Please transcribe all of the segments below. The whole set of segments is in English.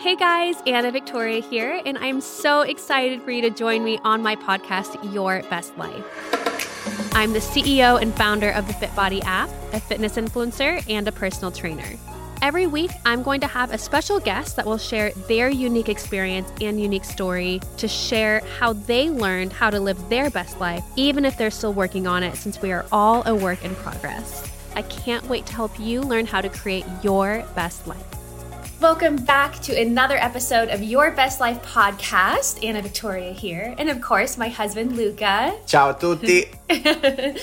Hey guys, Anna Victoria here, and I'm so excited for you to join me on my podcast, Your Best Life. I'm the CEO and founder of the FitBody app, a fitness influencer, and a personal trainer. Every week, I'm going to have a special guest that will share their unique experience and unique story to share how they learned how to live their best life, even if they're still working on it, since we are all a work in progress. I can't wait to help you learn how to create your best life. Welcome back to another episode of Your Best Life podcast. Anna Victoria here, and of course, my husband Luca. Ciao tutti.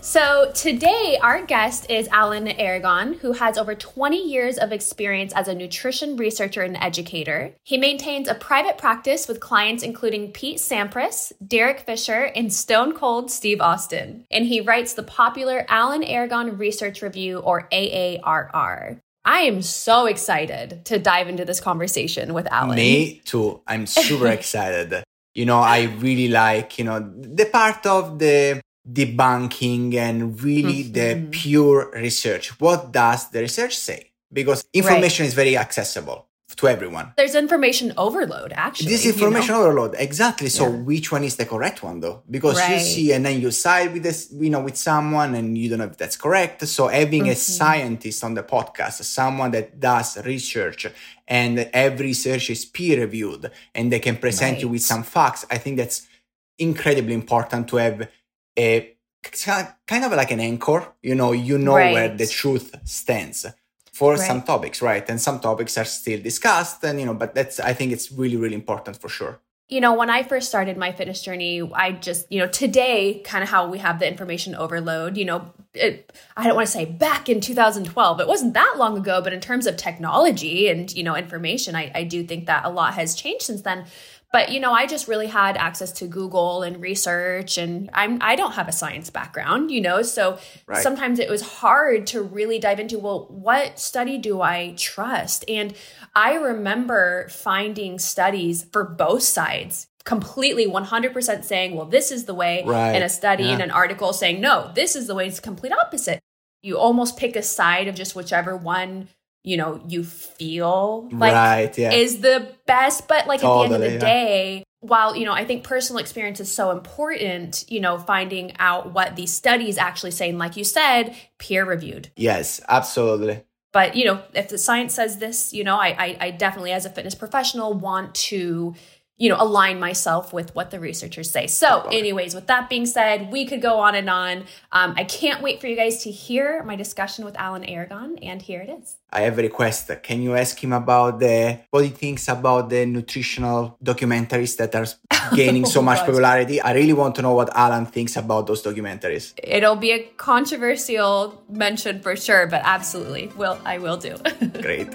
so, today our guest is Alan Aragon, who has over 20 years of experience as a nutrition researcher and educator. He maintains a private practice with clients including Pete Sampras, Derek Fisher, and Stone Cold Steve Austin. And he writes the popular Alan Aragon Research Review, or AARR. I am so excited to dive into this conversation with Alan. Me too. I'm super excited. You know, I really like, you know, the part of the debunking and really mm-hmm. the pure research. What does the research say? Because information right. is very accessible to everyone. There's information overload, actually. This information you know? overload, exactly. So yeah. which one is the correct one though? Because right. you see and then you side with this, you know, with someone and you don't know if that's correct. So having mm-hmm. a scientist on the podcast, someone that does research and every research is peer reviewed and they can present right. you with some facts, I think that's incredibly important to have a kind of like an anchor, you know, you know right. where the truth stands for right. some topics, right? And some topics are still discussed, and you know, but that's I think it's really really important for sure. You know, when I first started my fitness journey, I just, you know, today, kind of how we have the information overload, you know, it, I don't want to say back in 2012, it wasn't that long ago, but in terms of technology and, you know, information, I, I do think that a lot has changed since then but you know i just really had access to google and research and i'm i don't have a science background you know so right. sometimes it was hard to really dive into well what study do i trust and i remember finding studies for both sides completely 100% saying well this is the way right. and a study yeah. and an article saying no this is the way it's complete opposite you almost pick a side of just whichever one you know you feel like right, yeah. is the best but like totally, at the end of the yeah. day while you know i think personal experience is so important you know finding out what these studies actually say and like you said peer reviewed yes absolutely but you know if the science says this you know I, I i definitely as a fitness professional want to you know align myself with what the researchers say. So anyways with that being said we could go on and on. Um, i can't wait for you guys to hear my discussion with alan aragon and here it is. I have a request. Can you ask him about the what he thinks about the nutritional documentaries that are gaining so much popularity? I really want to know what alan thinks about those documentaries. It'll be a controversial mention for sure but absolutely. Will i will do. Great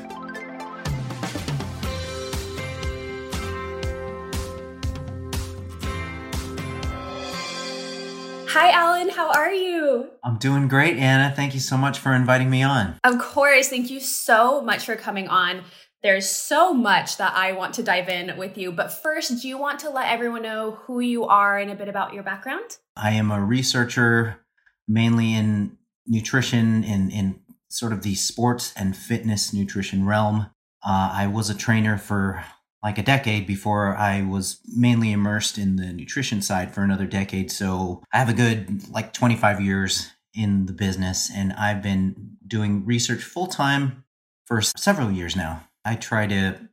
Hi, Alan. How are you? I'm doing great, Anna. Thank you so much for inviting me on. Of course. Thank you so much for coming on. There's so much that I want to dive in with you. But first, do you want to let everyone know who you are and a bit about your background? I am a researcher mainly in nutrition, in, in sort of the sports and fitness nutrition realm. Uh, I was a trainer for like a decade before I was mainly immersed in the nutrition side for another decade. So I have a good like 25 years in the business and I've been doing research full time for several years now. I try to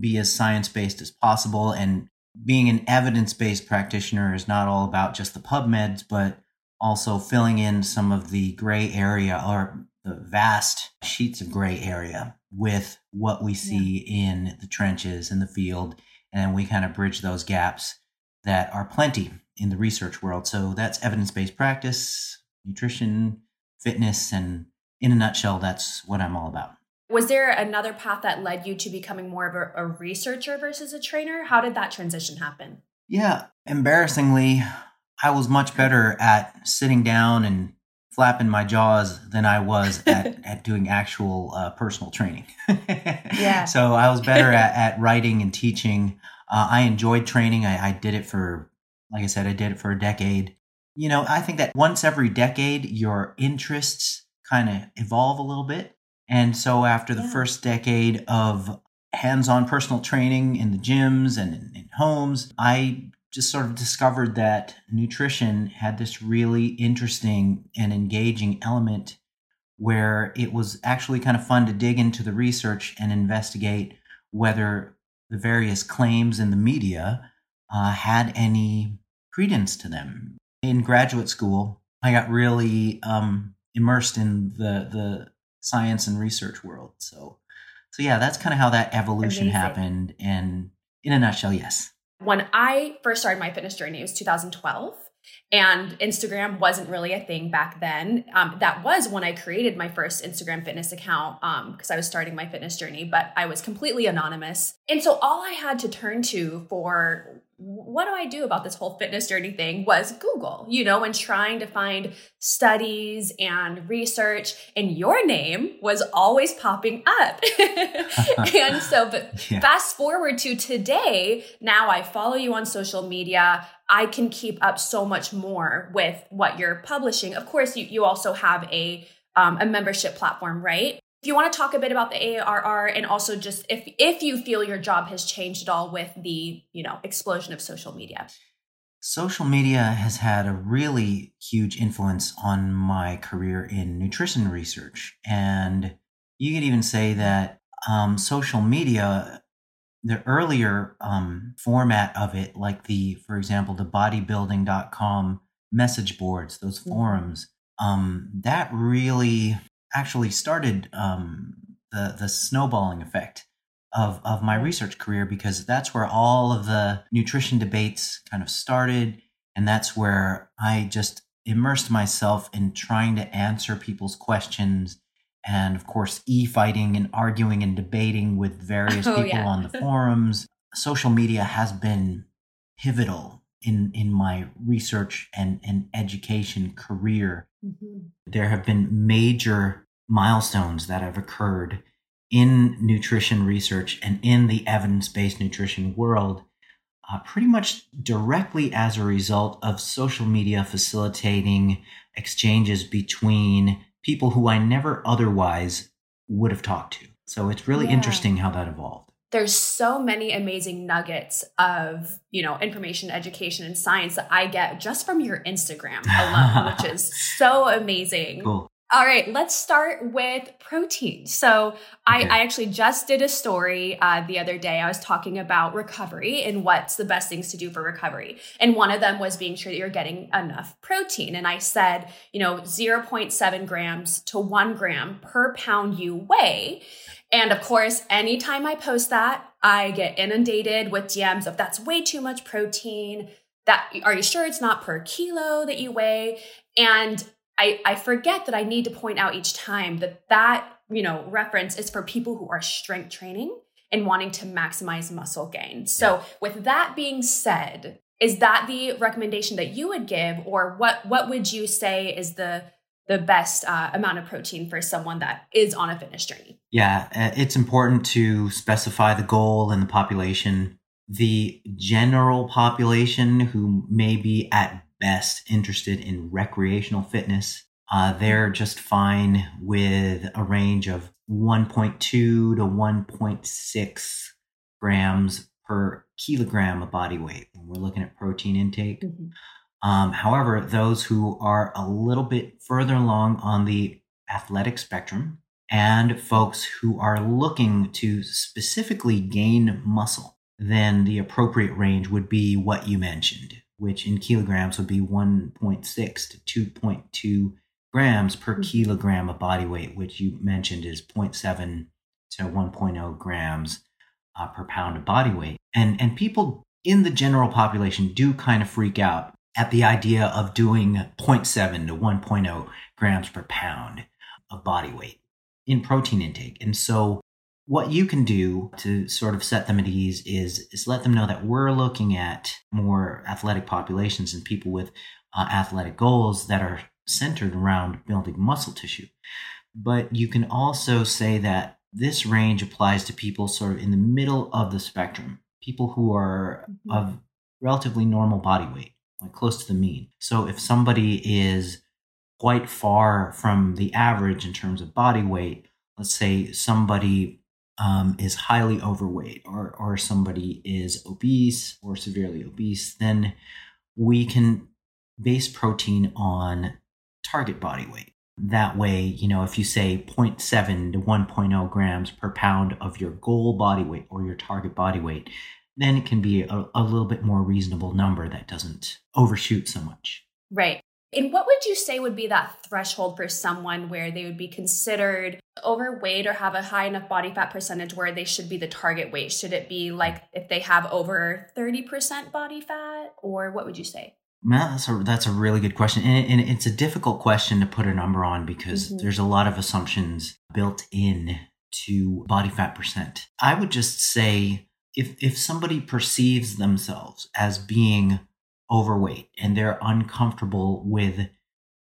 be as science based as possible and being an evidence based practitioner is not all about just the PubMeds, but also filling in some of the gray area or the vast sheets of gray area with what we see yeah. in the trenches in the field and we kind of bridge those gaps that are plenty in the research world. So that's evidence-based practice nutrition fitness and in a nutshell that's what i'm all about. Was there another path that led you to becoming more of a, a researcher versus a trainer? How did that transition happen? Yeah embarrassingly i was much better at sitting down and flapping my jaws than I was at, at doing actual uh, personal training. yeah. So I was better at, at writing and teaching. Uh, I enjoyed training. I, I did it for, like I said, I did it for a decade. You know, I think that once every decade, your interests kind of evolve a little bit. And so after the yeah. first decade of hands on personal training in the gyms and in, in homes, I just sort of discovered that nutrition had this really interesting and engaging element where it was actually kind of fun to dig into the research and investigate whether the various claims in the media uh, had any credence to them. In graduate school, I got really um, immersed in the the science and research world. So, so yeah, that's kind of how that evolution Amazing. happened. And in a nutshell, yes. When I first started my fitness journey, it was 2012 and Instagram wasn't really a thing back then. Um, that was when I created my first Instagram fitness account because um, I was starting my fitness journey, but I was completely anonymous. And so all I had to turn to for what do I do about this whole fitness journey thing was Google, you know, and trying to find studies and research, and your name was always popping up. and so, but yeah. fast forward to today, now I follow you on social media. I can keep up so much more with what you're publishing. Of course, you, you also have a um, a membership platform, right? If you want to talk a bit about the AARR and also just if if you feel your job has changed at all with the, you know, explosion of social media. Social media has had a really huge influence on my career in nutrition research. And you could even say that um, social media, the earlier um, format of it, like the, for example, the bodybuilding.com message boards, those mm-hmm. forums, um, that really actually started um, the the snowballing effect of of my research career because that's where all of the nutrition debates kind of started, and that's where I just immersed myself in trying to answer people's questions and of course e-fighting and arguing and debating with various oh, people yeah. on the forums social media has been pivotal in in my research and and education career mm-hmm. there have been major milestones that have occurred in nutrition research and in the evidence-based nutrition world uh, pretty much directly as a result of social media facilitating exchanges between people who I never otherwise would have talked to. So it's really yeah. interesting how that evolved there's so many amazing nuggets of you know information education and science that i get just from your instagram alone which is so amazing. Cool. all right let's start with protein. So okay. I, I, actually just did a story uh, the other day. I was talking about recovery and what's the best things to do for recovery. And one of them was being sure that you're getting enough protein. And i said you know 0.7 grams to 1 gram per pound you weigh and of course, anytime I post that, I get inundated with DMs of that's way too much protein. That are you sure it's not per kilo that you weigh? And I, I forget that I need to point out each time that that you know reference is for people who are strength training and wanting to maximize muscle gain. So with that being said, is that the recommendation that you would give, or what what would you say is the the best uh, amount of protein for someone that is on a fitness journey. Yeah, uh, it's important to specify the goal and the population. The general population who may be at best interested in recreational fitness, uh, they're just fine with a range of 1.2 to 1.6 grams per kilogram of body weight when we're looking at protein intake. Mm-hmm. Um, however, those who are a little bit further along on the athletic spectrum and folks who are looking to specifically gain muscle, then the appropriate range would be what you mentioned, which in kilograms would be 1.6 to 2.2 grams per mm-hmm. kilogram of body weight, which you mentioned is 0.7 to 1.0 grams uh, per pound of body weight. And, and people in the general population do kind of freak out at the idea of doing 0.7 to 1.0 grams per pound of body weight in protein intake. And so what you can do to sort of set them at ease is, is let them know that we're looking at more athletic populations and people with uh, athletic goals that are centered around building muscle tissue. But you can also say that this range applies to people sort of in the middle of the spectrum, people who are mm-hmm. of relatively normal body weight like close to the mean. So if somebody is quite far from the average in terms of body weight, let's say somebody um, is highly overweight or, or somebody is obese or severely obese, then we can base protein on target body weight. That way, you know, if you say 0.7 to 1.0 grams per pound of your goal body weight or your target body weight, then it can be a, a little bit more reasonable number that doesn't overshoot so much. Right. And what would you say would be that threshold for someone where they would be considered overweight or have a high enough body fat percentage where they should be the target weight? Should it be like if they have over 30% body fat, or what would you say? That's a, that's a really good question. And, and it's a difficult question to put a number on because mm-hmm. there's a lot of assumptions built in to body fat percent. I would just say if, if somebody perceives themselves as being overweight and they're uncomfortable with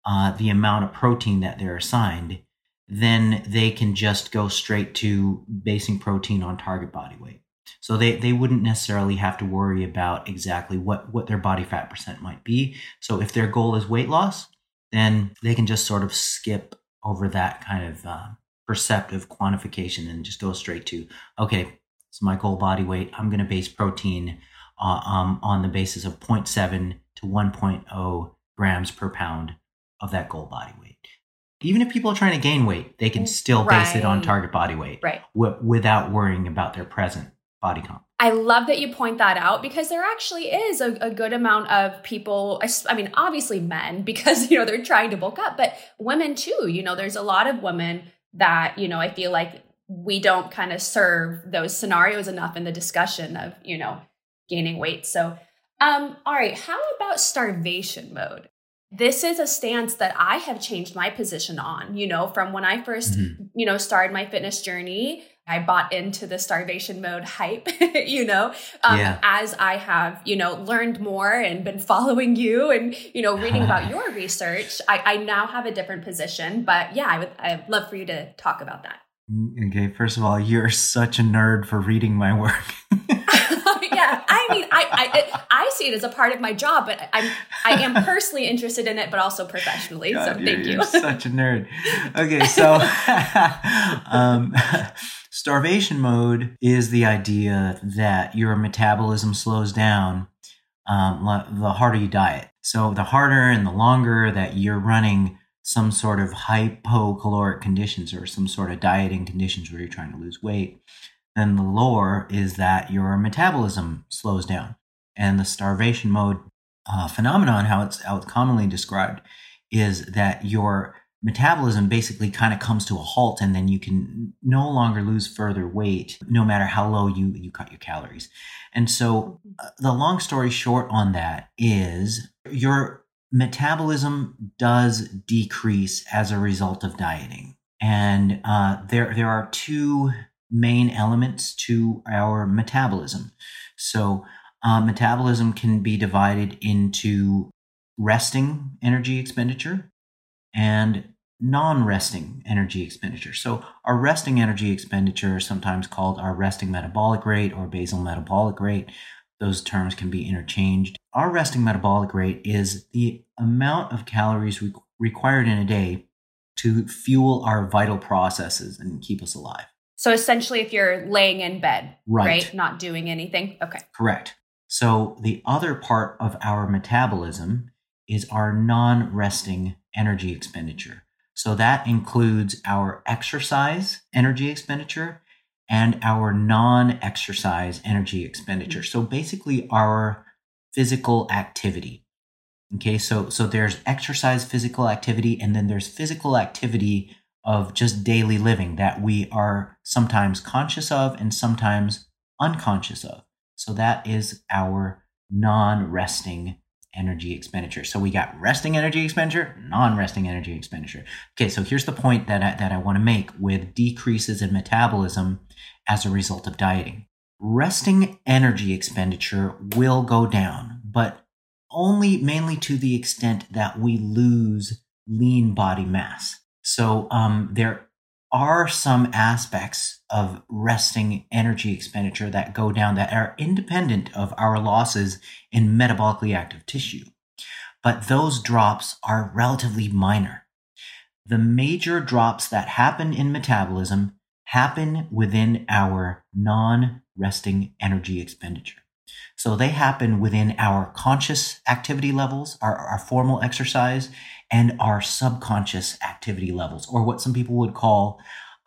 uh, the amount of protein that they're assigned, then they can just go straight to basing protein on target body weight. So they, they wouldn't necessarily have to worry about exactly what, what their body fat percent might be. So if their goal is weight loss, then they can just sort of skip over that kind of uh, perceptive quantification and just go straight to, okay, it's my goal body weight. I'm going to base protein uh, um, on the basis of 0.7 to 1.0 grams per pound of that goal body weight. Even if people are trying to gain weight, they can still right. base it on target body weight right. w- without worrying about their present body comp. I love that you point that out because there actually is a, a, good amount of people. I mean, obviously men because you know they're trying to bulk up, but women too. You know, there's a lot of women that you know I feel like we don't kind of serve those scenarios enough in the discussion of you know gaining weight. So, um, all right, how about starvation mode? This is a stance that I have changed my position on, you know, from when I 1st mm-hmm. you know, started my fitness journey. I bought into the starvation mode hype, you know, um, yeah. as I have, you know, learned more and been following you and, you know, reading about your research, I, I now have a different position. But yeah, I would, I'd love for you to talk about that. Okay, first of all, you're such a nerd for reading my work. yeah, I mean, I, I I see it as a part of my job, but I'm I am personally interested in it, but also professionally. God, so you're, thank you. such a nerd. Okay, so um, starvation mode is the idea that your metabolism slows down um, the harder you diet. So the harder and the longer that you're running some sort of hypocaloric conditions or some sort of dieting conditions where you're trying to lose weight, then the lore is that your metabolism slows down. And the starvation mode uh, phenomenon, how it's, how it's commonly described, is that your metabolism basically kind of comes to a halt and then you can no longer lose further weight no matter how low you, you cut your calories. And so uh, the long story short on that is your metabolism does decrease as a result of dieting. And uh, there, there are two main elements to our metabolism. So, uh, metabolism can be divided into resting energy expenditure and non resting energy expenditure. So, our resting energy expenditure, is sometimes called our resting metabolic rate or basal metabolic rate, those terms can be interchanged. Our resting metabolic rate is the amount of calories re- required in a day to fuel our vital processes and keep us alive. So essentially, if you're laying in bed, right. right, not doing anything. Okay. Correct. So the other part of our metabolism is our non resting energy expenditure. So that includes our exercise energy expenditure and our non exercise energy expenditure. So basically, our physical activity. Okay, so so there's exercise physical activity, and then there's physical activity of just daily living that we are sometimes conscious of and sometimes unconscious of. So that is our non resting energy expenditure. So we got resting energy expenditure, non resting energy expenditure. Okay, so here's the point that I, that I want to make with decreases in metabolism as a result of dieting. Resting energy expenditure will go down, but only mainly to the extent that we lose lean body mass. So um, there are some aspects of resting energy expenditure that go down that are independent of our losses in metabolically active tissue. But those drops are relatively minor. The major drops that happen in metabolism happen within our non resting energy expenditure. So they happen within our conscious activity levels, our, our formal exercise, and our subconscious activity levels, or what some people would call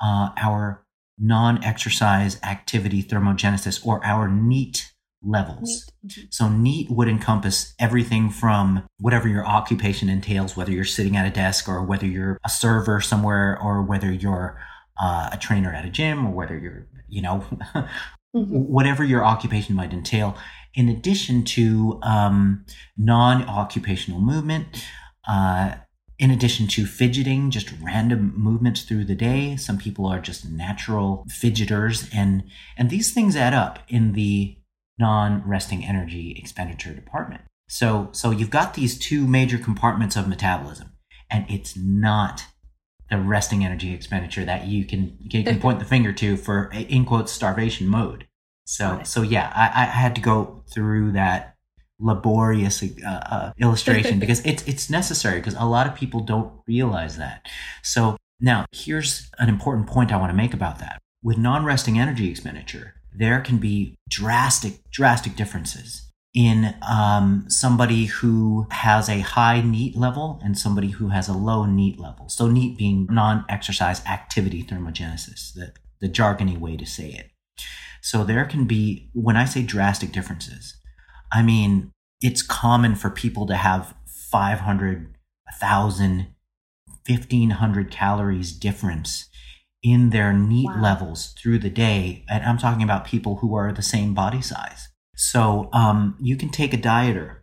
uh, our non exercise activity thermogenesis, or our NEAT levels. Mm-hmm. So NEAT would encompass everything from whatever your occupation entails, whether you're sitting at a desk or whether you're a server somewhere or whether you're uh, a trainer at a gym or whether you're, you know, mm-hmm. whatever your occupation might entail. In addition to um, non-occupational movement, uh, in addition to fidgeting, just random movements through the day, some people are just natural fidgeters, and and these things add up in the non-resting energy expenditure department. So so you've got these two major compartments of metabolism, and it's not the resting energy expenditure that you can you can point the finger to for in quotes starvation mode. So so yeah, I, I had to go through that laborious uh, uh, illustration because it's it's necessary because a lot of people don't realize that. So now here's an important point I want to make about that. With non-resting energy expenditure, there can be drastic drastic differences in um, somebody who has a high NEAT level and somebody who has a low NEAT level. So NEAT being non-exercise activity thermogenesis, the, the jargony way to say it. So there can be, when I say drastic differences, I mean, it's common for people to have 500, 1,000, 1,500 calories difference in their NEAT wow. levels through the day. And I'm talking about people who are the same body size. So um, you can take a dieter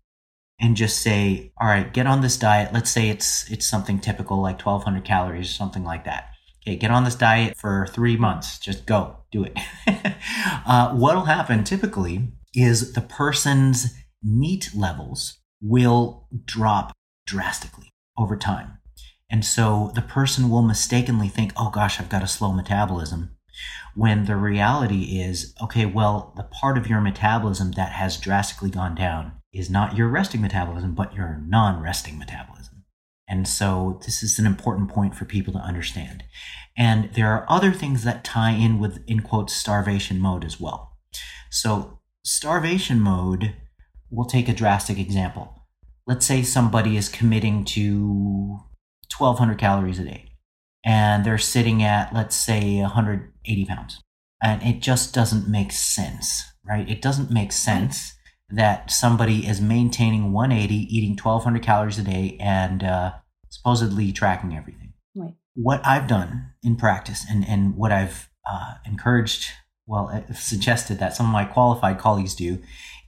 and just say, all right, get on this diet. Let's say it's it's something typical like 1,200 calories, or something like that. Okay, get on this diet for three months. Just go, do it. uh, what'll happen typically is the person's NEAT levels will drop drastically over time. And so the person will mistakenly think, oh gosh, I've got a slow metabolism when the reality is, okay, well, the part of your metabolism that has drastically gone down is not your resting metabolism, but your non resting metabolism. And so this is an important point for people to understand. And there are other things that tie in with, in quotes, starvation mode as well. So, starvation mode, we'll take a drastic example. Let's say somebody is committing to 1200 calories a day and they're sitting at, let's say, 180 pounds. And it just doesn't make sense, right? It doesn't make sense that somebody is maintaining 180, eating 1200 calories a day, and uh, supposedly tracking everything. Right. What I've done in practice and, and what I've uh, encouraged, well, uh, suggested that some of my qualified colleagues do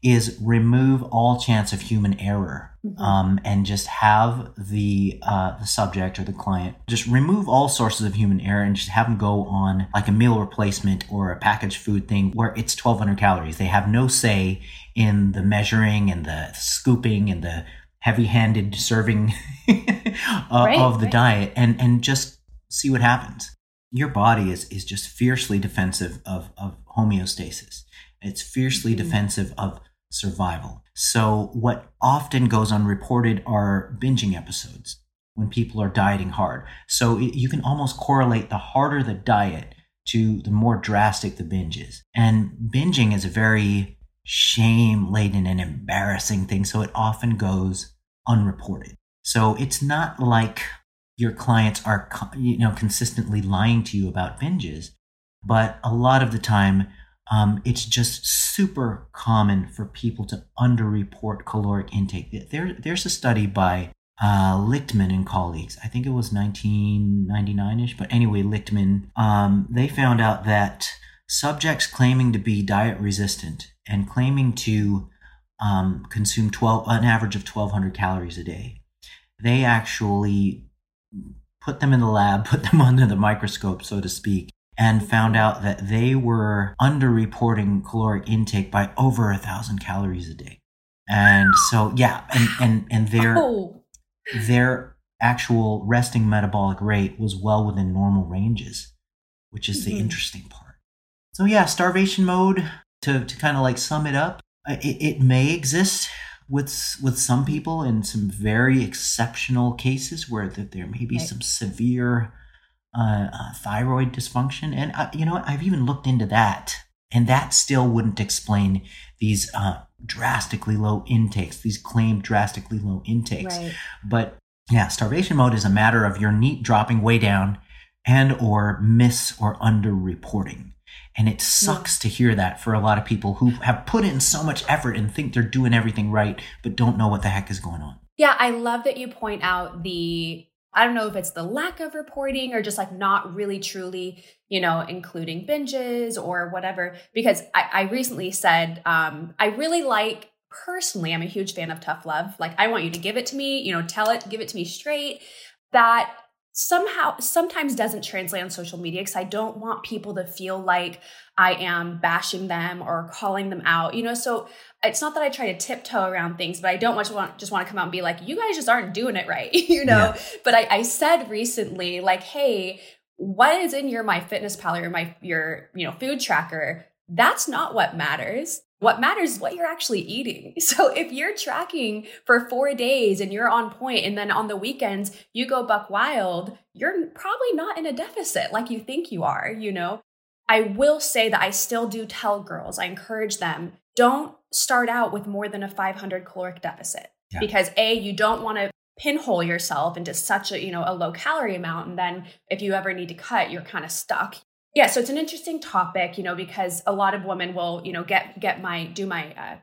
is remove all chance of human error mm-hmm. um, and just have the uh, the subject or the client just remove all sources of human error and just have them go on like a meal replacement or a packaged food thing where it's 1200 calories they have no say in the measuring and the scooping and the heavy-handed serving uh, right, of the right. diet and and just see what happens your body is is just fiercely defensive of of homeostasis it's fiercely mm-hmm. defensive of survival. So, what often goes unreported are binging episodes when people are dieting hard. So, it, you can almost correlate the harder the diet to the more drastic the binges. And binging is a very shame laden and embarrassing thing. So, it often goes unreported. So, it's not like your clients are you know consistently lying to you about binges but a lot of the time um, it's just super common for people to underreport caloric intake. There, there's a study by uh, Lichtman and colleagues. I think it was 1999ish, but anyway, Lichtman. Um, they found out that subjects claiming to be diet resistant and claiming to um, consume 12, an average of 1,200 calories a day, they actually put them in the lab, put them under the microscope, so to speak, and found out that they were underreporting caloric intake by over a thousand calories a day. And so, yeah, and, and, and their, oh. their actual resting metabolic rate was well within normal ranges, which is mm-hmm. the interesting part. So yeah, starvation mode to, to kind of like sum it up, uh, it, it may exist with with some people in some very exceptional cases where that there may be right. some severe uh, uh, thyroid dysfunction. And uh, you know what? I've even looked into that, and that still wouldn't explain these uh, drastically low intakes, these claimed drastically low intakes. Right. But yeah, starvation mode is a matter of your NEAT dropping way down and or miss or under reporting. And it sucks yeah. to hear that for a lot of people who have put in so much effort and think they're doing everything right, but don't know what the heck is going on. Yeah, I love that you point out the I don't know if it's the lack of reporting or just like not really truly, you know, including binges or whatever. Because I, I recently said, um, I really like personally, I'm a huge fan of tough love. Like, I want you to give it to me, you know, tell it, give it to me straight. That somehow sometimes doesn't translate on social media because I don't want people to feel like I am bashing them or calling them out. You know, so it's not that I try to tiptoe around things, but I don't much want just want to come out and be like, you guys just aren't doing it right, you know. Yeah. But I, I said recently, like, hey, what is in your my fitness pal or my your you know food tracker? That's not what matters. What matters is what you're actually eating. So if you're tracking for four days and you're on point, and then on the weekends you go buck wild, you're probably not in a deficit like you think you are, you know? I will say that I still do tell girls, I encourage them, don't start out with more than a 500 caloric deficit. Yeah. Because A, you don't want to pinhole yourself into such a, you know, a low calorie amount. And then if you ever need to cut, you're kind of stuck yeah so it's an interesting topic you know because a lot of women will you know get get my do my uh,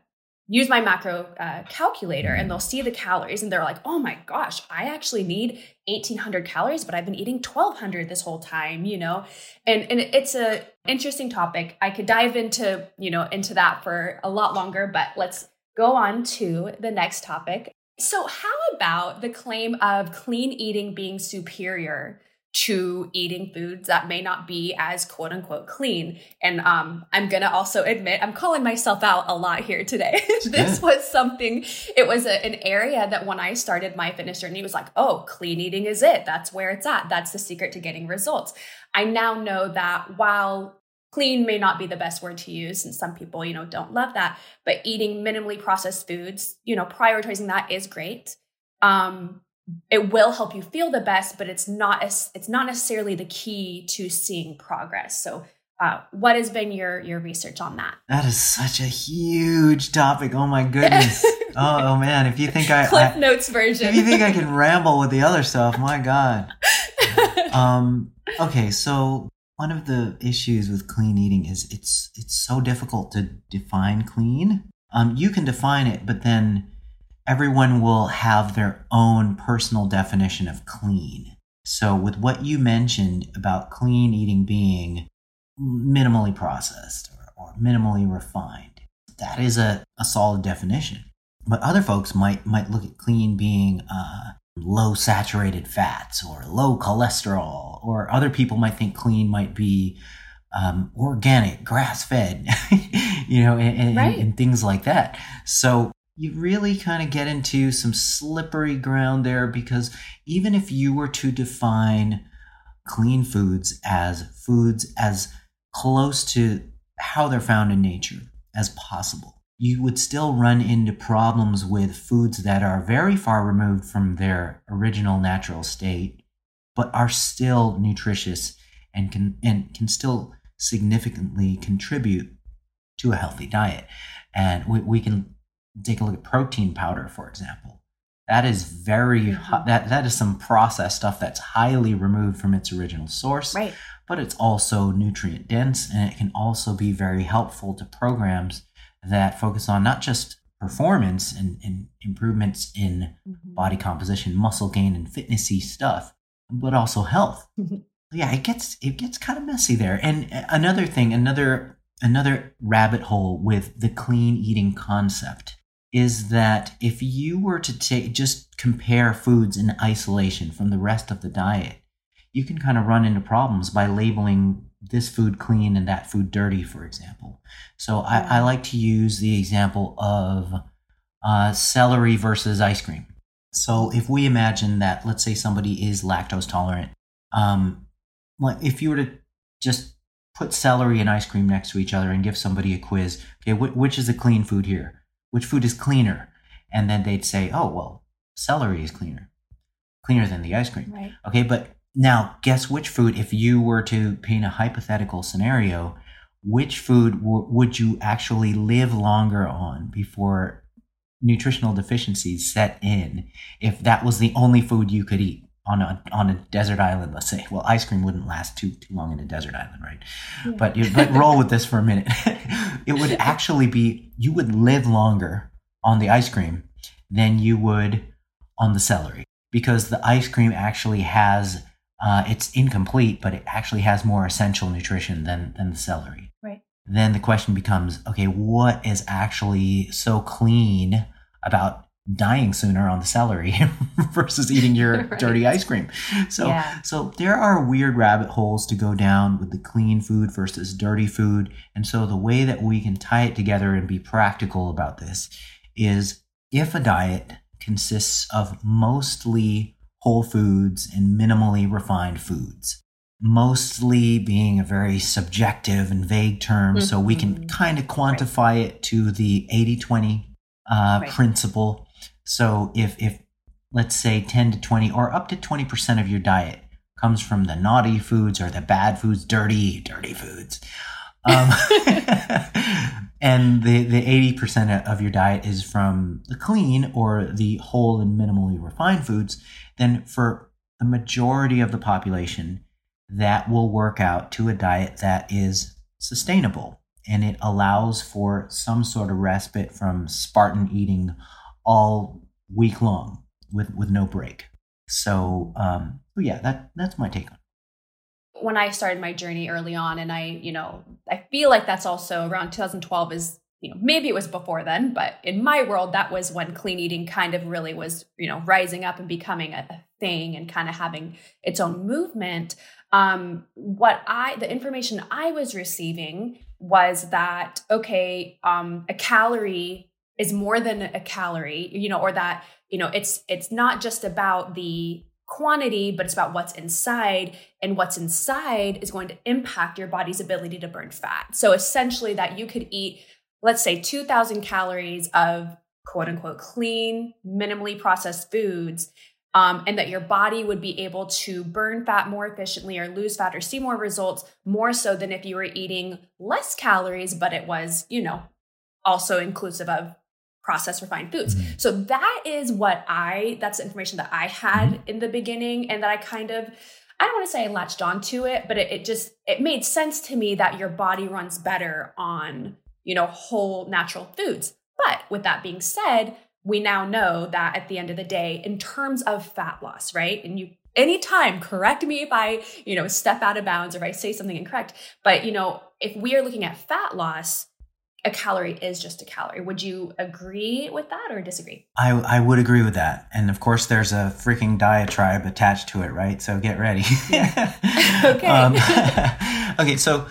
use my macro uh, calculator and they'll see the calories and they're like oh my gosh i actually need 1800 calories but i've been eating 1200 this whole time you know? And and it's a interesting topic. I could dive into you know into that for a lot longer but let's go on to the next topic. So how about the claim of clean eating being superior to eating foods that may not be as quote unquote clean. And um, I'm going to also admit, I'm calling myself out a lot here today. this was something, it was a, an area that when I started my fitness journey, it was like, oh, clean eating is it. That's where it's at. That's the secret to getting results. I now know that while clean may not be the best word to use and some people you know don't love that but eating minimally processed foods you know prioritizing that is great um it will help you feel the best but it's not as it's not necessarily the key to seeing progress. So uh, what has been your your research on that? That is such a huge topic. Oh my goodness. Oh, oh, man. If you think i cliff I, notes version. if you think i can ramble with the other stuff my god. Um okay. So one of the issues with clean eating is it's it's so difficult to define clean. Um you can define it but then everyone will have their own personal definition of clean. So, with what you mentioned about clean eating being minimally processed or, or minimally refined, that is a, a solid definition. But other folks might might look at clean being uh, low saturated fats or low cholesterol, or other people might think clean might be um, organic, grass fed, you know, and, right. and, and, things like that. So you really kind of get into some slippery ground there because even if you were to define clean foods as foods as close to how they're found in nature as possible, you would still run into problems with foods that are very far removed from their original natural state, but are still nutritious and can and can still significantly contribute to a healthy diet. And we, we can take a look at protein powder, for example. That is very mm-hmm. that that is some processed stuff that's highly removed from its original source. Right. But it's also nutrient dense and it can also be very helpful to programs that focus on not just performance and, and improvements in mm-hmm. body composition, muscle gain, and fitnessy stuff, but also health. Mm-hmm. Yeah, it gets it gets kind of messy there. And another thing, another another rabbit hole with the clean eating concept is that if you were to take just compare foods in isolation from the rest of the diet, you can kind of run into problems by labeling this food clean and that food dirty, for example. So I, I like to use the example of uh, celery versus ice cream. So if we imagine that, let's say somebody is lactose tolerant, um, like if you were to just put celery and ice cream next to each other and give somebody a quiz, okay, wh- which is a clean food here? Which food is cleaner? And then they'd say, oh, well, celery is cleaner, cleaner than the ice cream. Right. Okay, but now, guess which food, if you were to paint a hypothetical scenario, which food w- would you actually live longer on before nutritional deficiencies set in if that was the only food you could eat on a on a desert island let's say well ice cream wouldn't last too too long in a desert island right yeah. but but roll with this for a minute it would actually be you would live longer on the ice cream than you would on the celery because the ice cream actually has uh, it's incomplete, but it actually has more essential nutrition than than the celery. Right. Then the question becomes, okay, what is actually so clean about dying sooner on the celery versus eating your right. dirty ice cream? So yeah. so there are weird rabbit holes to go down with the clean food versus dirty food. And so the way that we can tie it together and be practical about this is if a diet consists of mostly whole foods and minimally refined foods. Mostly being a very subjective and vague term, mm-hmm. so we can mm-hmm. kind of quantify right. it to the 80 20 uh, right. principle. So if, if, let's say 10 to 20 or up to 20% of your diet comes from the naughty foods or the bad foods, dirty, dirty foods. Um, and the, the 80% of your diet is from the clean or the whole and minimally refined foods then for the majority of the population, that will work out to a diet that is sustainable and it allows for some sort of respite from Spartan eating all week long with, with no break. So, um, yeah, that that's my take on. It. When I started my journey early on, and I, you know, I feel like that's also around 2012 is you know, maybe it was before then, but in my world, that was when clean eating kind of really was, you know, rising up and becoming a, thing and kind of having its own movement. Um, what I, the information I was receiving was that, okay, um, a calorie is more than a calorie, you know, or that, you know, it's, it's not just about the quantity, but it's about what's inside. And what's inside is going to impact your body's ability to burn fat. So essentially, that you could eat let's say 2000 calories of quote unquote clean, minimally processed foods, um, and that your body would be able to burn fat more efficiently or lose fat or see more results more so than if you were eating less calories, but it was, you know, also inclusive of processed refined foods. Mm-hmm. So that is what I, that's the information that I had mm-hmm. in the beginning and that I kind of, I don't want to say I latched onto it, but it, it just, it made sense to me that your body runs better on you know, whole natural foods. But with that being said, we now know that at the end of the day, in terms of fat loss, right? And you anytime correct me if I, you know, step out of bounds or if I say something incorrect. But, you know, if we are looking at fat loss, a calorie is just a calorie. Would you agree with that or disagree? I, I would agree with that. And of course, there's a freaking diatribe attached to it, right? So get ready. okay. um, okay. So,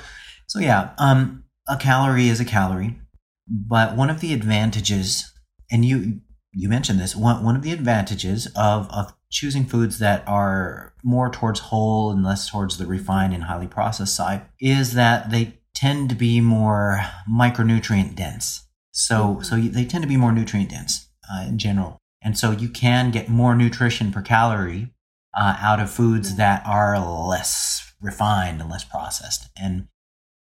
so yeah. Um, a calorie is a calorie, but one of the advantages, and you you mentioned this, one one of the advantages of of choosing foods that are more towards whole and less towards the refined and highly processed side is that they tend to be more micronutrient dense. So mm-hmm. so they tend to be more nutrient dense uh, in general, and so you can get more nutrition per calorie uh, out of foods mm-hmm. that are less refined and less processed. And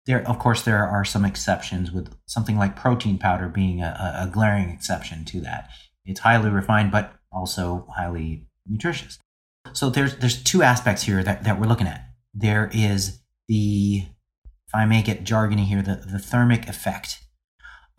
there, of course, there are some exceptions with something like protein powder being a, a glaring exception to that. It's highly refined, but also highly nutritious. So there's there's two aspects here that, that we're looking at. There is the, if I may get jargony here, the, the thermic effect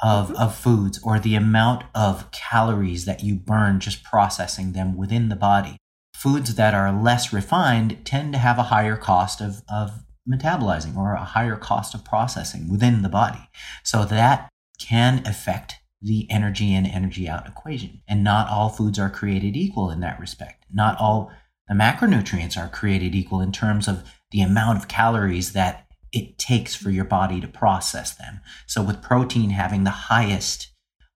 of, mm-hmm. of foods or the amount of calories that you burn just processing them within the body. Foods that are less refined tend to have a higher cost of, of metabolizing or a higher cost of processing within the body. So that can affect the energy in energy out equation. And not all foods are created equal in that respect. Not all the macronutrients are created equal in terms of the amount of calories that it takes for your body to process them. So with protein having the highest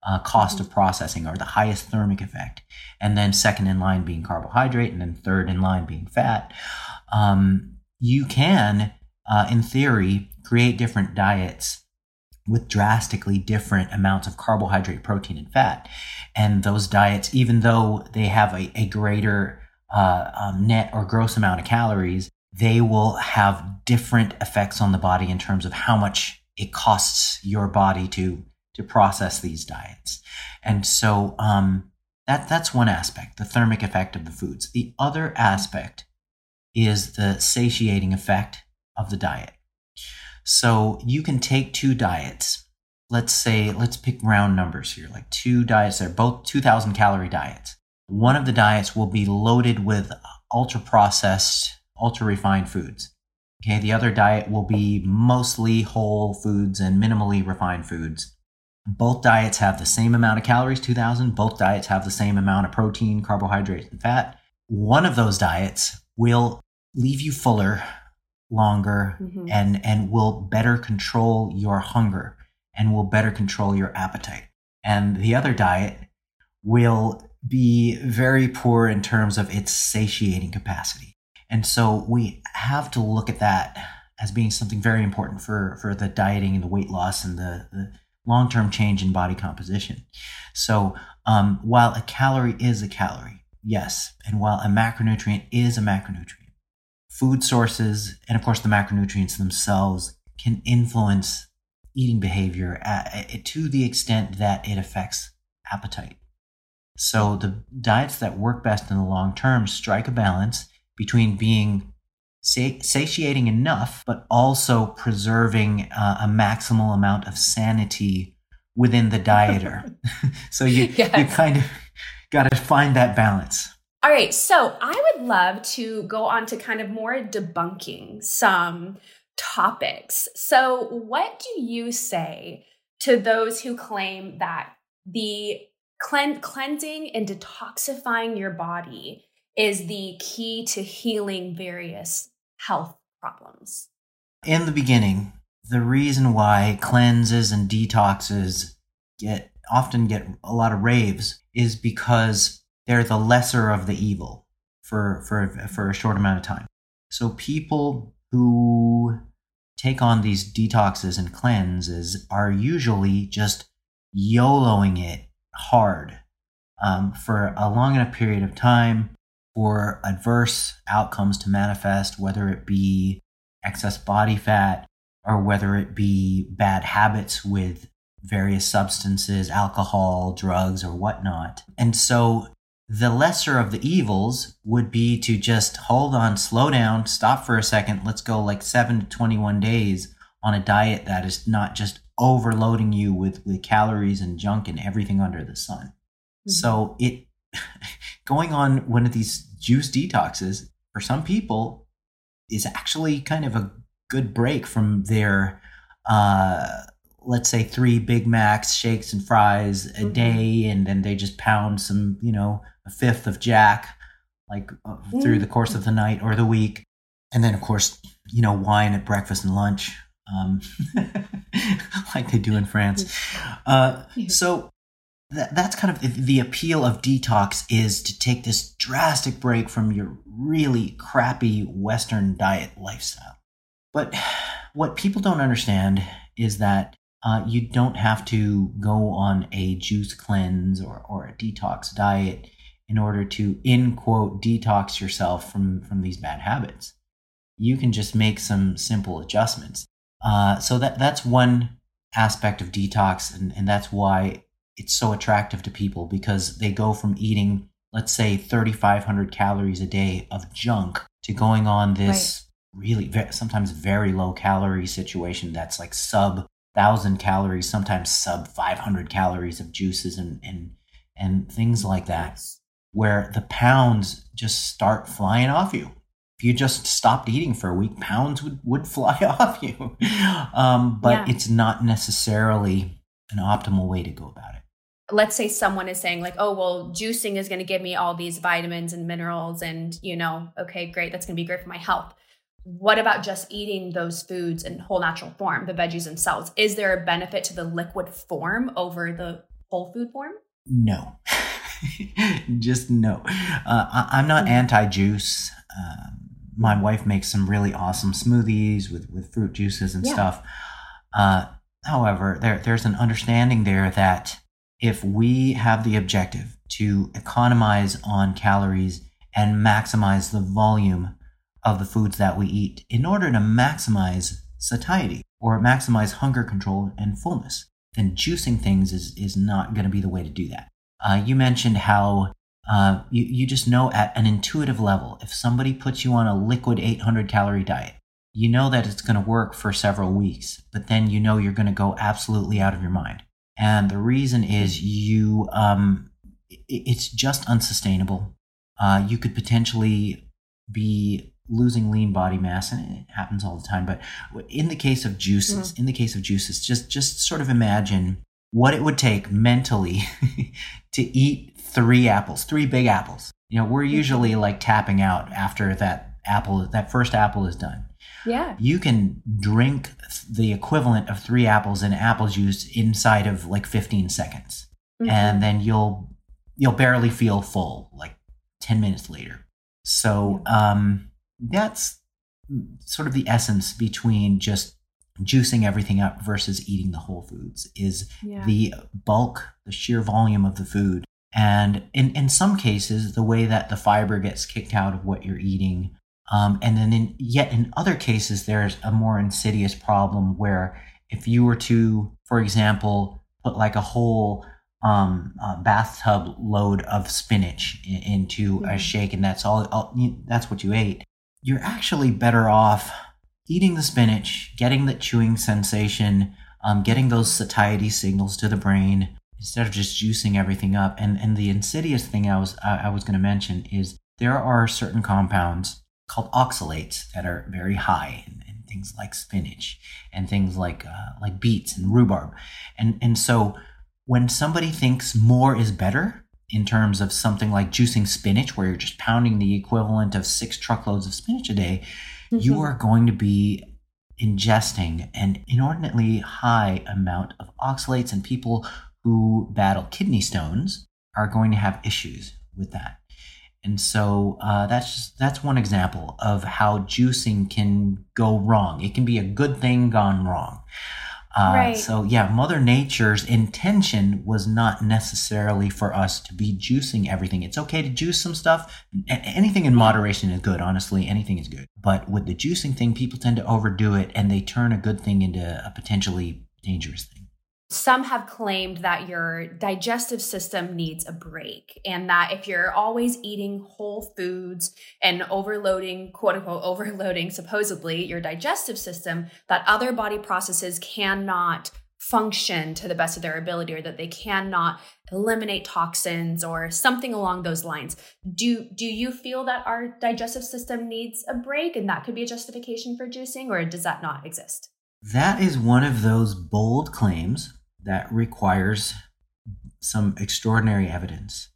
uh, cost of processing or the highest thermic effect, and then second in line being carbohydrate, and then third in line being fat, um, you can, uh, in theory, create different diets with drastically different amounts of carbohydrate, protein, and fat. And those diets, even though they have a, a greater uh, um, net or gross amount of calories, they will have different effects on the body in terms of how much it costs your body to to process these diets. And so um, that that's one aspect, the thermic effect of the foods. The other aspect is the satiating effect of the diet. So you can take two diets. Let's say, let's pick round numbers here, like two diets. They're both 2000 calorie diets. One of the diets will be loaded with ultra processed, ultra refined foods. Okay. The other diet will be mostly whole foods and minimally refined foods. Both diets have the same amount of calories, 2000. Both diets have the same amount of protein, carbohydrates, and fat. One of those diets will leave you fuller longer mm-hmm. and and will better control your hunger and will better control your appetite. And the other diet will be very poor in terms of its satiating capacity. And so we have to look at that as being something very important for, for the dieting and the weight loss and the, the long term change in body composition. So, um, while a calorie is a calorie, yes, and while a macronutrient is a macronutrient, food sources and, of course, the macronutrients themselves can influence eating behavior at, to the extent that it affects appetite. So, the diets that work best in the long term strike a balance between being satiating enough, but also preserving uh, a maximal amount of sanity within the dieter. so you yes. you kind of got to find that balance. All right, so I would love to go on to kind of more debunking some topics. So, what do you say to those who claim that the clean, cleansing and detoxifying your body is the key to healing various health problems. In the beginning, the reason why cleanses and detoxes get often get a lot of raves is because they're the lesser of the evil for for for a short amount of time. So people who take on these detoxes and cleanses are usually just YOLOing it hard um, for a long enough period of time for adverse outcomes to manifest, whether it be excess body fat or whether it be bad habits with various substances, alcohol, drugs, or whatnot. And so the lesser of the evils would be to just hold on, slow down, stop for a second. Let's go like seven to 21 days on a diet that is not just overloading you with, with calories and junk and everything under the sun. Mm-hmm. So it going on one of these juice detoxes for some people is actually kind of a good break from their uh, let's say three big macs shakes and fries a mm-hmm. day and then they just pound some you know a fifth of jack like uh, mm-hmm. through the course of the night or the week and then of course you know wine at breakfast and lunch um, like they do in france uh, so that, that's kind of the, the appeal of detox is to take this drastic break from your really crappy Western diet lifestyle. But what people don't understand is that uh, you don't have to go on a juice cleanse or, or a detox diet in order to, in quote, detox yourself from, from these bad habits. You can just make some simple adjustments. Uh, so that that's one aspect of detox, and, and that's why it's so attractive to people because they go from eating, let's say, 3,500 calories a day of junk to going on this right. really sometimes very low calorie situation that's like sub thousand calories, sometimes sub 500 calories of juices and, and, and things like that, where the pounds just start flying off you. If you just stopped eating for a week, pounds would, would fly off you. Um, but yeah. it's not necessarily an optimal way to go about it let's say someone is saying like oh well juicing is going to give me all these vitamins and minerals and you know okay great that's going to be great for my health. What about just eating those foods in whole natural form the veggies themselves? Is there a benefit to the liquid form over the whole food form? No. Just no. Uh, I, am not mm-hmm. anti-juice. Um, my wife makes some really awesome smoothies with, with fruit juices and yeah. stuff. Uh, however there, there's an understanding there that if we have the objective to economize on calories and maximize the volume of the foods that we eat in order to maximize satiety or maximize hunger control and fullness, then juicing things is, is not going to be the way to do that. Uh, you mentioned how uh, you, you just know at an intuitive level, if somebody puts you on a liquid 800 calorie diet, you know that it's going to work for several weeks, but then you know you're going to go absolutely out of your mind. And the reason is you, um, it's just unsustainable. Uh, you could potentially be losing lean body mass, and it happens all the time. But in the case of juices, mm. in the case of juices, just just sort of imagine what it would take mentally to eat three apples, three big apples. You know, we're mm-hmm. usually like tapping out after that apple, that first apple is done. Yeah. You can drink the equivalent of three apples in apple juice inside of like 15 seconds. Mm-hmm. And then you'll you'll barely feel full like 10 minutes later. So um that's sort of the essence between just juicing everything up versus eating the whole foods is yeah. the bulk, the sheer volume of the food. And in, in some cases, the way that the fiber gets kicked out of what you're eating. Um, and then in, yet in other cases, there's a more insidious problem where if you were to, for example, put like a whole um, uh, bathtub load of spinach in, into mm-hmm. a shake and that's all, all, that's what you ate you're actually better off eating the spinach, getting the chewing sensation, um, getting those satiety signals to the brain instead of just juicing everything up. And and the insidious thing I was I, I was going to mention is there are certain compounds called oxalates that are very high in, in things like spinach and things like uh, like beets and rhubarb, and and so when somebody thinks more is better, in terms of something like juicing spinach, where you're just pounding the equivalent of six truckloads of spinach a day, mm-hmm. you are going to be ingesting an inordinately high amount of oxalates, and people who battle kidney stones are going to have issues with that. And so uh, that's just, that's one example of how juicing can go wrong. It can be a good thing gone wrong. Uh, right. So yeah, Mother Nature's intention was not necessarily for us to be juicing everything. It's okay to juice some stuff. Anything in moderation is good. Honestly, anything is good. But with the juicing thing, people tend to overdo it, and they turn a good thing into a potentially dangerous thing. Some have claimed that your digestive system needs a break, and that if you're always eating whole foods and overloading, quote unquote, overloading supposedly your digestive system, that other body processes cannot function to the best of their ability or that they cannot eliminate toxins or something along those lines. Do do you feel that our digestive system needs a break and that could be a justification for juicing or does that not exist? That is one of those bold claims that requires some extraordinary evidence.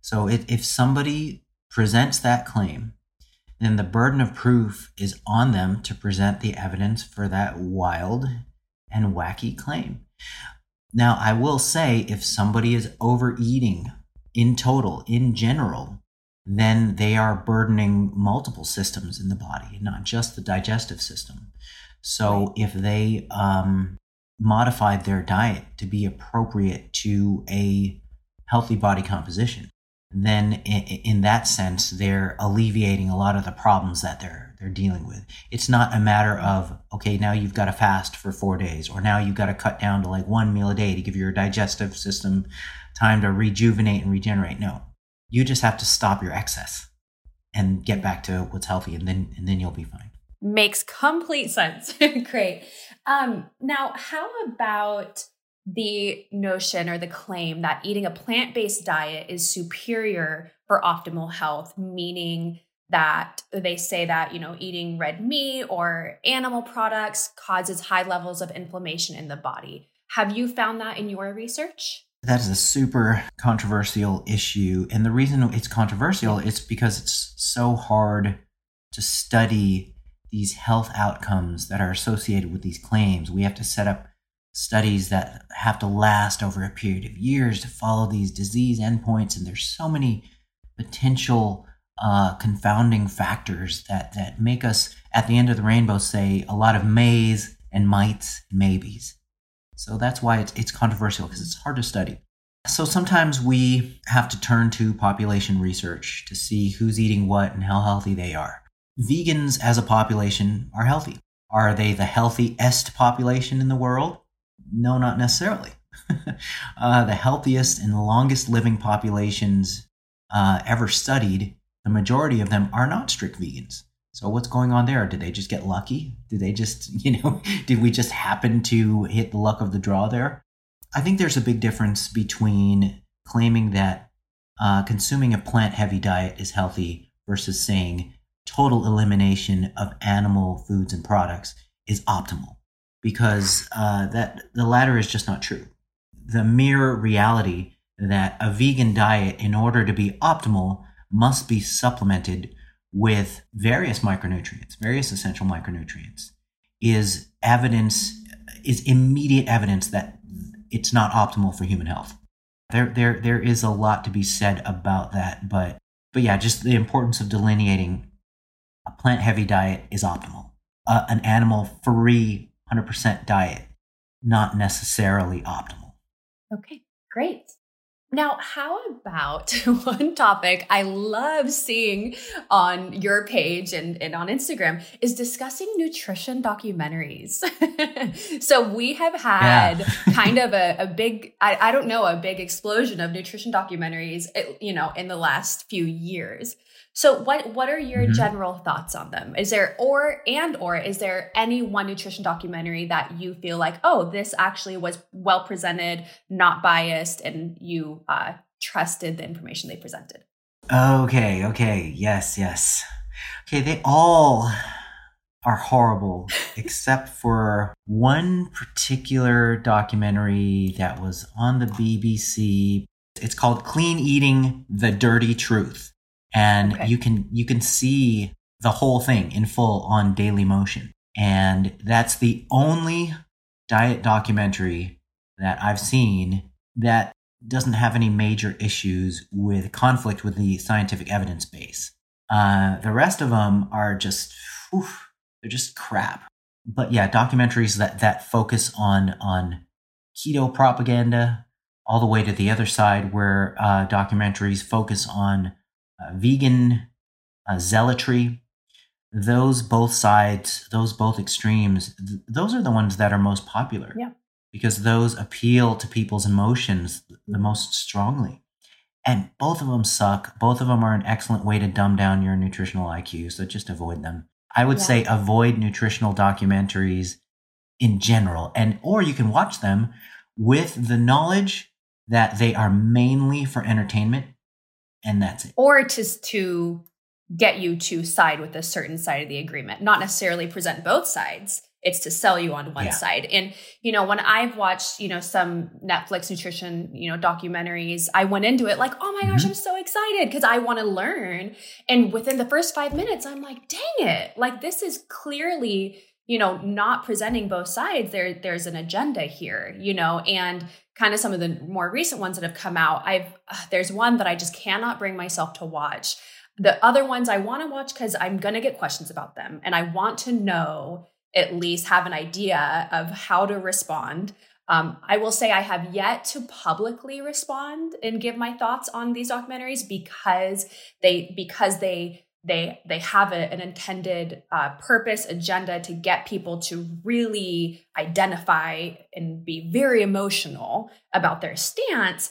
So if, if somebody presents that claim, then the burden of proof is on them to present the evidence for that wild and wacky claim. Now, I will say if somebody is overeating in total, in general, then they are burdening multiple systems in the body, not just the digestive system. So right. if they um, modified their diet to be appropriate to a healthy body composition, then in, that sense, they're alleviating a lot of the problems that they're they're dealing with. It's not a matter of okay, now you've got to fast for four days, or now you've got to cut down to like one meal a day to give your digestive system time to rejuvenate and regenerate. No, you just have to stop your excess and get back to what's healthy, and then and then you'll be fine. Makes complete sense. Great. Um, now, how about the notion or the claim that eating a plant based diet is superior for optimal health, meaning that they say that, you know, eating red meat or animal products causes high levels of inflammation in the body. Have you found that in your research? That is a super controversial issue. And the reason it's controversial is because it's so hard to study these health outcomes that are associated with these claims. We have to set up studies that have to last over a period of years to follow these disease endpoints. And there's so many potential uh, confounding factors that, that make us, at the end of the rainbow, say a lot of mays and mights and maybes. So that's why it's, it's controversial because it's hard to study. So sometimes we have to turn to population research to see who's eating what and how healthy they are. Vegans as a population are healthy. Are they the healthiest population in the world? No, not necessarily. uh, the healthiest and longest living populations uh, ever studied, the majority of them are not strict vegans. So what's going on there? Did they just get lucky? Did they just, you know, did we just happen to hit the luck of the draw there? I think there's a big difference between claiming that uh, consuming a plant heavy diet is healthy versus saying total elimination of animal foods and products is optimal because uh, that the latter is just not true. The mere reality that a vegan diet, in order to be optimal, must be supplemented with various micronutrients, various essential micronutrients, is evidence, is immediate evidence that it's not optimal for human health. There, there, there is a lot to be said about that, but, but yeah, just the importance of delineating a plant heavy diet is optimal. Uh, an animal free 100% diet, not necessarily optimal. Okay, great. Now, how about one topic I love seeing on your page and, and on Instagram is discussing nutrition documentaries. so we have had yeah. kind of a, a big, I, I don't know, a big explosion of nutrition documentaries, eh, you know, in the last few years. So what what are your mm-hmm. general thoughts on them? Is there or and or is there any one nutrition documentary that you feel like, oh, this actually was well presented, not biased, and you uh, trusted the information they presented? Okay, okay, yes, yes. Okay, they all are horrible except for one particular documentary that was on the BBC. It's called Clean Eating the Dirty Truth and okay. you can you can see the whole thing in full on Daily Motion. And that's the only diet documentary that I've seen that doesn't have any major issues with conflict with the scientific evidence base. Uh, the rest of them are just, whew, they're just crap. But yeah, documentaries that, that focus on, on keto propaganda all the way to the other side where uh, documentaries focus on uh, vegan uh, zealotry those both sides those both extremes th- those are the ones that are most popular. Yeah. because those appeal to people's emotions the most strongly. And both of them suck. Both of them are an excellent way to dumb down your nutritional iq so just avoid them. I would yeah. say avoid nutritional documentaries in general and or you can watch them with the knowledge that they are mainly for entertainment and that's it. Or to to get you to side with a certain side of the agreement, not necessarily present both sides. It's to sell you on one yeah. side. And you know, when I've watched, you know, some Netflix nutrition, you know, documentaries, I went into it like, "Oh my gosh, mm-hmm. I'm so excited because I want to learn." And within the first 5 minutes, I'm like, "Dang it. Like this is clearly you know not presenting both sides there there's an agenda here you know and kind of some of the more recent ones that have come out i've uh, there's one that i just cannot bring myself to watch. The other ones i want to watch because i'm going to get questions about them and i want to know at least have an idea of how to respond. Um, i will say i have yet to publicly respond and give my thoughts on these documentaries because they because they they they have a, an intended uh, purpose agenda to get people to really identify and be very emotional about their stance.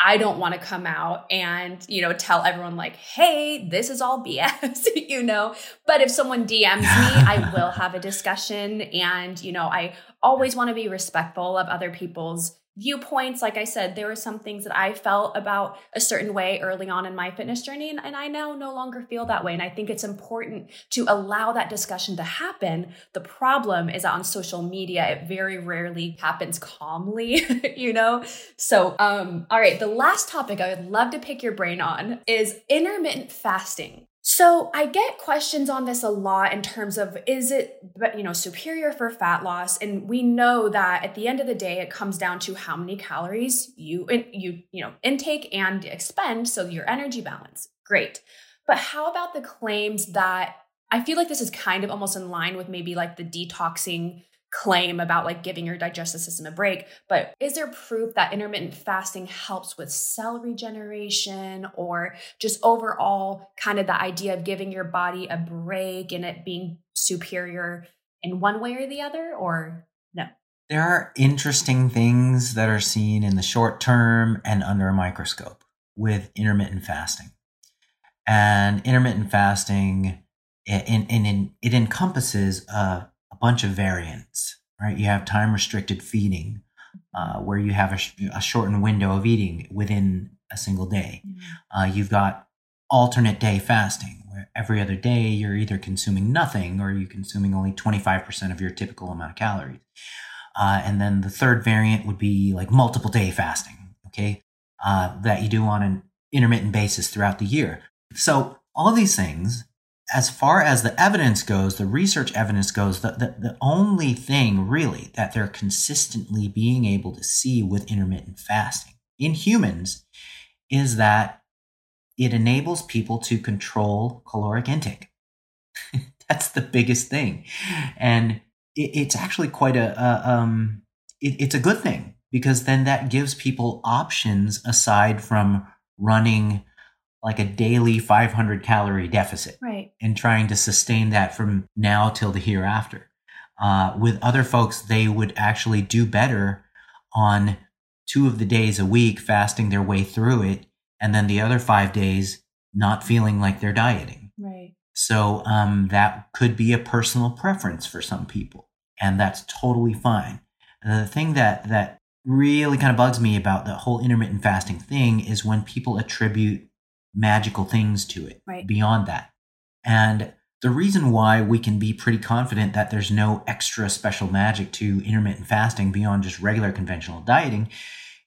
I don't want to come out and you know tell everyone like hey this is all bs you know? But if someone dms me i will have a discussion. And you know i always want to be respectful of other people's viewpoints. Like I said, there were some things that I felt about a certain way early on in my fitness journey, and, and, I now no longer feel that way. And I think it's important to allow that discussion to happen. The problem is that on social media, it very rarely happens calmly, you know? So, um, all right, the last topic I would love to pick your brain on is intermittent fasting. So I get questions on this a lot in terms of is it you know superior for fat loss and we know that at the end of the day it comes down to how many calories you you you know intake and expend so your energy balance. Great. But how about the claims that I feel like this is kind of almost in line with maybe like the detoxing claim about like giving your digestive system a break. But is there proof that intermittent fasting helps with cell regeneration or just overall kind of the idea of giving your body a break and it being superior in one way or the other? Or no? There are interesting things that are seen in the short term and under a microscope with intermittent fasting. And intermittent fasting, in, in, it encompasses a, bunch of variants, right? You have time restricted feeding, uh, where you have a, a, shortened window of eating within a single day. Mm-hmm. Uh, you've got alternate day fasting, where every other day you're either consuming nothing or you're consuming only 25% of your typical amount of calories. Uh, and then the third variant would be like multiple day fasting, okay, uh, that you do on an intermittent basis throughout the year. So all these things, as far as the evidence goes, the research evidence goes, the, the, the only thing really that they're consistently being able to see with intermittent fasting in humans is that it enables people to control caloric intake. That's the biggest thing. And it, it's actually quite a, a um, it, it's a good thing because then that gives people options aside from running like a daily 500 calorie deficit right. and trying to sustain that from now till the hereafter. Uh, with other folks they would actually do better on two of the days a week fasting their way through it and then the other five days not feeling like they're dieting. Right. So um, that could be a personal preference for some people and that's totally fine. And the thing that that really kind of bugs me about the whole intermittent fasting thing is when people attribute magical things to it right. beyond that. And the reason why we can be pretty confident that there's no extra special magic to intermittent fasting beyond just regular conventional dieting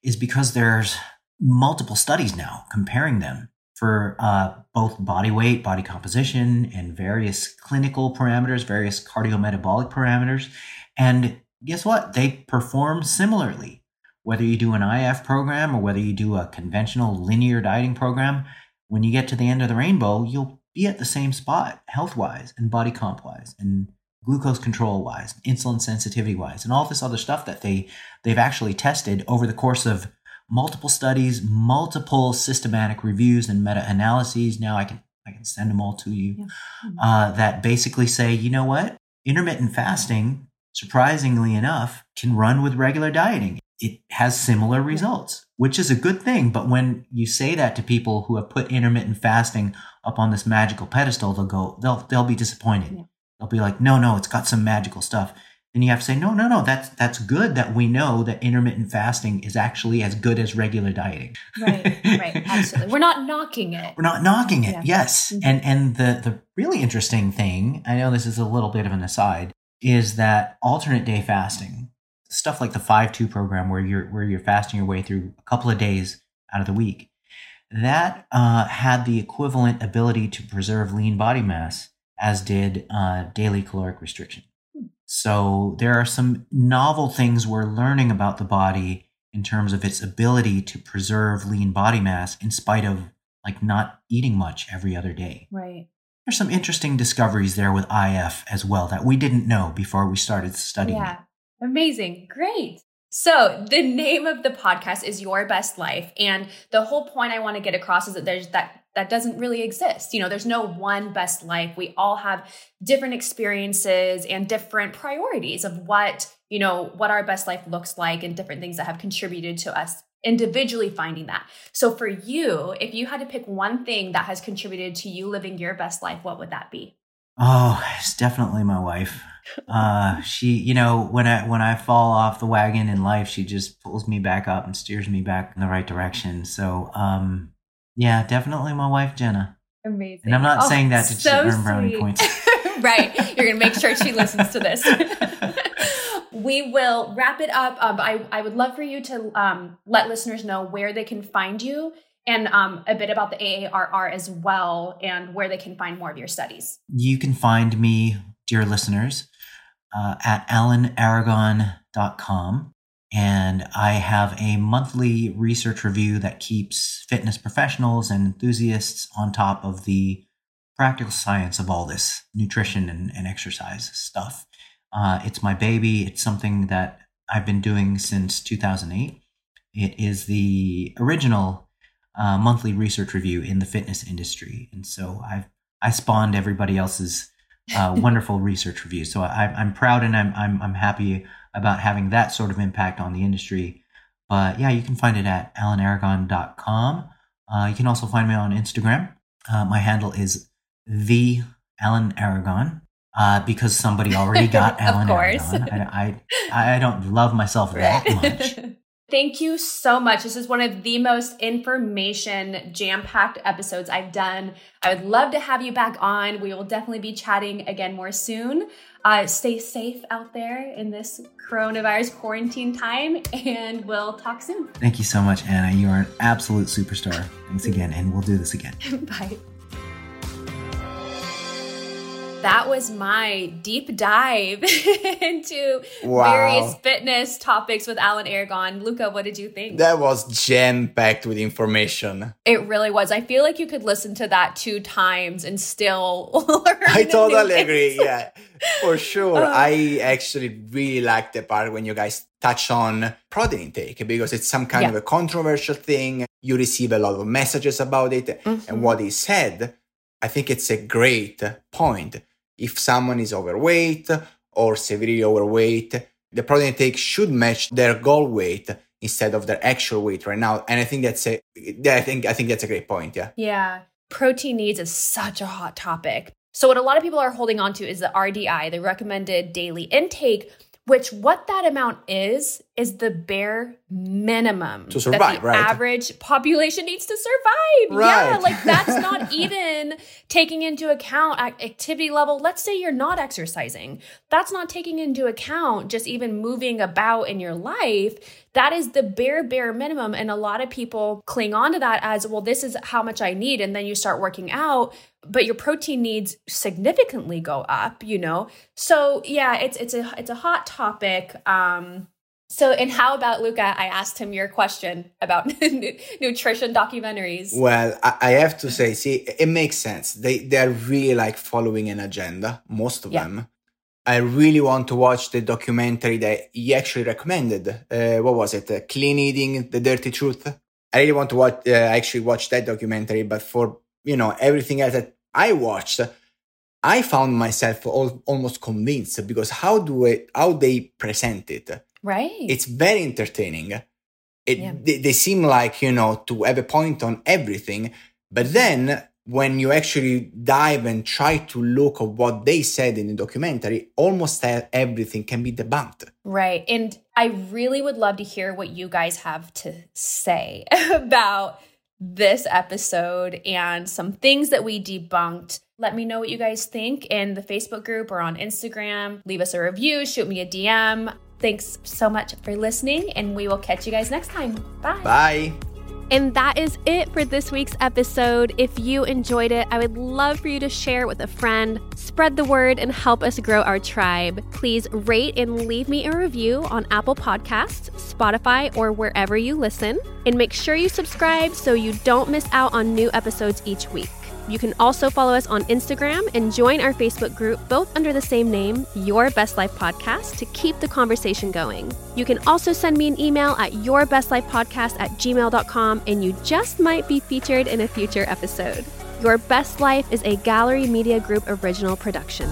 is because there's multiple studies now comparing them for uh, both body weight, body composition, and various clinical parameters, various cardiometabolic parameters. And guess what? They perform similarly whether you do an IF program or whether you do a conventional linear dieting program, when you get to the end of the rainbow, you'll be at the same spot health wise and body comp wise and glucose control wise, insulin sensitivity wise, and all this other stuff that they they've actually tested over the course of multiple studies, multiple systematic reviews and meta analyses. Now I can I can send them all to you. Yeah. Mm-hmm. Uh, that basically say, you know what, intermittent fasting, surprisingly enough, can run with regular dieting it has similar results, which is a good thing. But when you say that to people who have put intermittent fasting up on this magical pedestal, they'll go, they'll, they'll be disappointed. Yeah. They'll be like, no, no, it's got some magical stuff. And you have to say, no, no, no, that's, that's good that we know that intermittent fasting is actually as good as regular dieting. Right, right, absolutely. We're not knocking it. We're not knocking it. Yeah. Yes. Mm-hmm. And, and the, the really interesting thing, I know this is a little bit of an aside, is that alternate day fasting, stuff like the 5-2 program where you're where you're fasting your way through a couple of days out of the week. That uh, had the equivalent ability to preserve lean body mass as did uh, daily caloric restriction. So there are some novel things we're learning about the body in terms of its ability to preserve lean body mass in spite of like not eating much every other day. Right. There's some interesting discoveries there with if as well that we didn't know before we started studying yeah. it Amazing. Great. So, the name of the podcast is Your Best Life. And the whole point I want to get across is that there's that that doesn't really exist. You know, there's no one best life. We all have different experiences and different priorities of what, you know, what our best life looks like and different things that have contributed to us individually finding that. So for you, if you had to pick one thing that has contributed to you living your best life, what would that be? Oh, it's definitely my wife. Uh, she, you know, when I when I fall off the wagon in life, she just pulls me back up and steers me back in the right direction. So, um, yeah, definitely my wife Jenna. Amazing. And I'm not oh, saying that to so earn brownie points. right. You're gonna make sure she listens to this. we will wrap it up. Um, I I would love for you to um, let listeners know where they can find you and um, a bit about the AARR as well and where they can find more of your studies. You can find me, dear listeners, uh, at alanaragon.com. And I have a monthly research review that keeps fitness professionals and enthusiasts on top of the practical science of all this nutrition and, and exercise stuff. Uh, it's my baby. It's something that I've been doing since 2008. It is the original uh, monthly research review in the fitness industry, and so I've I spawned everybody else's uh, wonderful research review. So I, am proud and I'm, I'm I'm happy about having that sort of impact on the industry. But yeah, you can find it at alanaragon.com. Uh, you can also find me on Instagram. Uh, my handle is the Alan Aragon uh, because somebody already got Alan Aragon. I, I, I don't love myself that much. Thank you so much. This is one of the most information jam packed episodes I've done. I would love to have you back on. We will definitely be chatting again more soon. Uh, stay safe out there in this coronavirus quarantine time, and we'll talk soon. Thank you so much, Anna. You are an absolute superstar. Thanks again, and we'll do this again. Bye that was my deep dive into wow. various fitness topics with Alan Aragon. Luca, what did you think? That was jam packed with information. It really was. I feel like you could listen to that two times and still learn. I totally agree. Yeah, for sure. Uh, I actually really like the part when you guys touch on protein intake because it's some kind yeah. of a controversial thing. You receive a lot of messages about it, mm-hmm. and what he said. I think it's a great point if someone is overweight or severely overweight, the protein intake should match their goal weight instead of their actual weight right now. And I think that's a, I think, I think that's a great point. Yeah. Yeah. Protein needs is such a hot topic. So what a lot of people are holding on to is the RDI, the recommended daily intake, which what that amount is is the bare minimum to survive, that the right? average population needs to survive. Right. Yeah, like that's not even taking into account activity level. Let's say you're not exercising. That's not taking into account just even moving about in your life. That is the bare bare minimum and a lot of people cling on to that as, well this is how much I need and then you start working out but your protein needs significantly go up, you know? So yeah, it's it's a it's a hot topic. Um so, and how about Luca? I asked him your question about nutrition documentaries. Well, I have to say, see, it makes sense. They they are really like following an agenda, most of yeah. them. I really want to watch the documentary that he actually recommended. Uh, what was it? Uh, Clean Eating: The Dirty Truth. I really want to watch. Uh, actually, watch that documentary. But for you know everything else that I watched, I found myself all, almost convinced because how do it? How they present it Right. It's very entertaining. It, yeah. they, they seem like, you know, to have a point on everything. But then when you actually dive and try to look at what they said in the documentary, almost everything can be debunked. Right. And I really would love to hear what you guys have to say about this episode and some things that we debunked. Let me know what you guys think in the Facebook group or on Instagram. Leave us a review, shoot me a DM. Thanks so much for listening, and we will catch you guys next time. Bye. Bye. And that is it for this week's episode. If you enjoyed it, I would love for you to share it with a friend, spread the word, and help us grow our tribe. Please rate and leave me a review on Apple Podcasts, Spotify, or wherever you listen. And make sure you subscribe so you don't miss out on new episodes each week. You can also follow us on Instagram and join our Facebook group, both under the same name, Your Best Life Podcast, to keep the conversation going. You can also send me an email at yourbestlifepodcast at gmail.com, and you just might be featured in a future episode. Your Best Life is a Gallery Media Group original production.